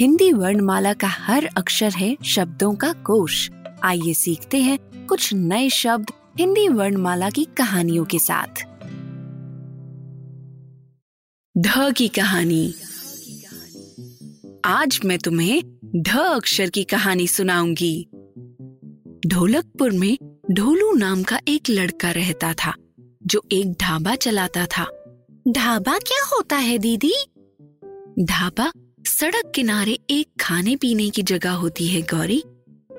Hindi वर्णमाला का हर अक्षर है शब्दों का कोश। आइए सीखते हैं कुछ नए शब्द हिंदी वर्णमाला की कहानियों के साथ। ध की कहानी। आज मैं तुम्हें ध अक्षर की कहानी सुनाऊँगी। ढोलकपुर में ढोलू नाम का एक लड़का रहता था जो एक ढाबा चलाता था। ढाबा क्या होता है दीदी? ढाबा सड़क किनारे एक खाने पीने की जगह होती है गौरी।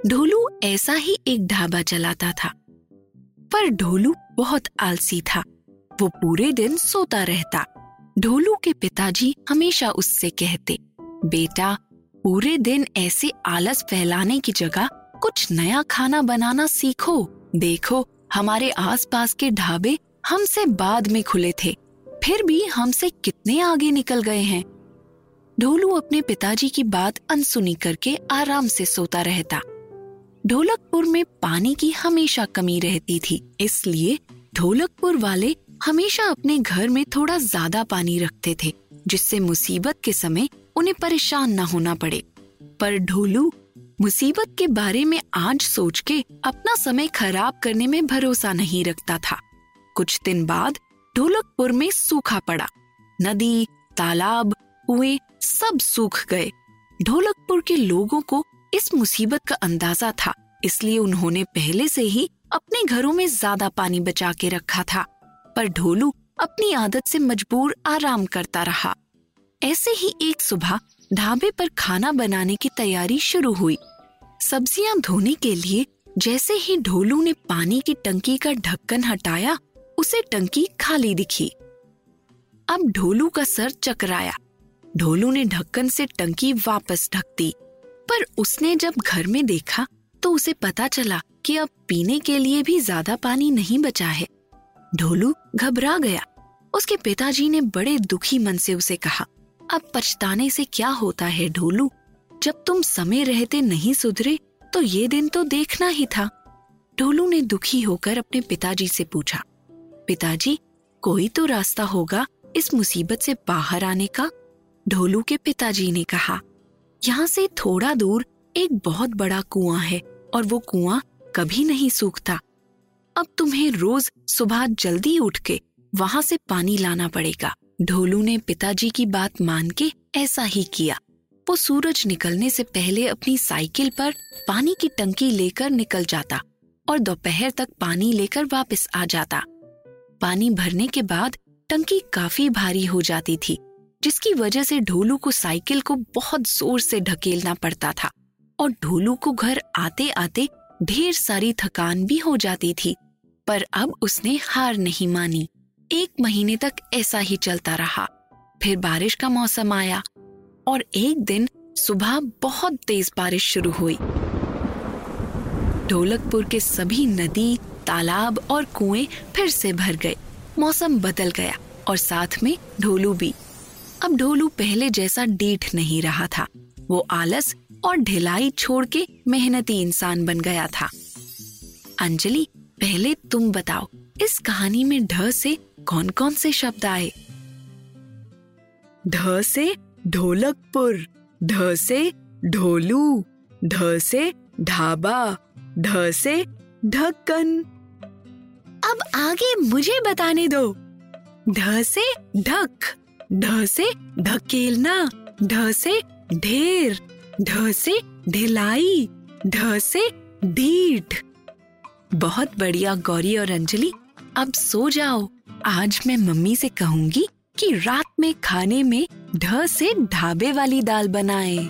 ढोलू ऐसा ही एक ढाबा चलाता था। पर ढोलू बहुत आलसी था। वो पूरे दिन सोता रहता। ढोलू के पिताजी हमेशा उससे कहते, बेटा, पूरे दिन ऐसे आलस फैलाने की जगह कुछ नया खाना बनाना सीखो। देखो, हमारे आसपास के ढाबे हमसे बाद में खुले थे। फिर भी हमसे कितने आगे निकल गए हैं? ढोलू अपने पिताजी की बात अनसुनी करके आराम से सोता रहता। ढोलकपुर में पानी की हमेशा कमी रहती थी, इसलिए ढोलकपुर वाले हमेशा अपने घर में थोड़ा ज़्यादा पानी रखते थे, जिससे मुसीबत के समय उन्हें परेशान न होना पड़े। पर ढोलू मुसीबत के बारे में आज सोच के अपना समय खराब करने में भरोसा नहीं रखता था। कुछ दिन बाद ढोलकपुर में सूखा पड़ा। नदी, तालाब, कुएँ सब सूख गए। ढोलकपुर के लोगों को इस मुसीबत का अंदाज़ा था, इसलिए उन्होंने पहले से ही अपने घरों में ज़्यादा पानी बचा के रखा था। पर ढोलू अपनी आदत से मजबूर आराम करता रहा। ऐसे ही एक सुबह ढाबे पर खाना बनाने की तैयारी शुरू हुई। सब्ज़ियाँ धोने के लिए जैसे ही ढोलू ने पानी की टंकी का ढक्कन हटाया, उसे टंकी खाली दिखी। अब ढोलू का सर चकराया। ढोलू ने ढक्कन से टंकी वापस ढक दी। पर उसने जब घर में देखा तो उसे पता चला कि अब पीने के लिए भी ज़्यादा पानी नहीं बचा है। ढोलू घबरा गया। उसके पिताजी ने बड़े दुखी मन से उसे कहा, अब पछताने से क्या होता है ढोलू? जब तुम समय रहते नहीं सुधरे तो ये दिन तो देखना ही था। ढोलू ने दुखी होकर अपने पिताजी से पूछा, पिताजी, कोई तो रास्ता होगा इस मुसीबत से बाहर आने का? ढोलू के पिताजी ने कहा, यहाँ से थोड़ा दूर एक बहुत बड़ा कुआँ है और वो कुआँ कभी नहीं सूखता। अब तुम्हें रोज सुबह जल्दी उठ के वहाँ से पानी लाना पड़ेगा। ढोलू ने पिताजी की बात मान के ऐसा ही किया। वो सूरज निकलने से पहले अपनी साइकिल पर पानी की टंकी लेकर निकल जाता और दोपहर तक पानी लेकर वापस आ जाता। पानी भरने के बाद टंकी काफ़ी भारी हो जाती थी जिसकी वजह से ढोलू को साइकिल को बहुत ज़ोर से ढकेलना पड़ता था और ढोलू को घर आते आते ढेर सारी थकान भी हो जाती थी, पर अब उसने हार नहीं मानी। एक महीने तक ऐसा ही चलता रहा। फिर बारिश का मौसम आया और एक दिन सुबह बहुत तेज बारिश शुरू हुई। ढोलकपुर के सभी नदी, तालाब और कुएँ फिर से भर गए। मौसम बदल गया और साथ में ढोलू भी। अब ढोलू पहले जैसा डीठ नहीं रहा था। वो आलस और ढिलाई छोड़ के मेहनती इंसान बन गया था। अंजलि, पहले तुम बताओ, इस कहानी में ढ से कौन कौन से शब्द आए? ढ से ढोलकपुर, ढ से ढोलू, ढ से ढाबा, ढ से ढक्कन। अब आगे मुझे बताने दो। ढ से ढक। ढ से ढकेलना ढ से ढेर, ढ से ढिलाई, ढ से ढीठ बहुत बढ़िया गौरी और अंजलि, अब सो जाओ। आज मैं मम्मी से कहूँगी कि रात में खाने में ढ से ढाबे वाली दाल बनाए।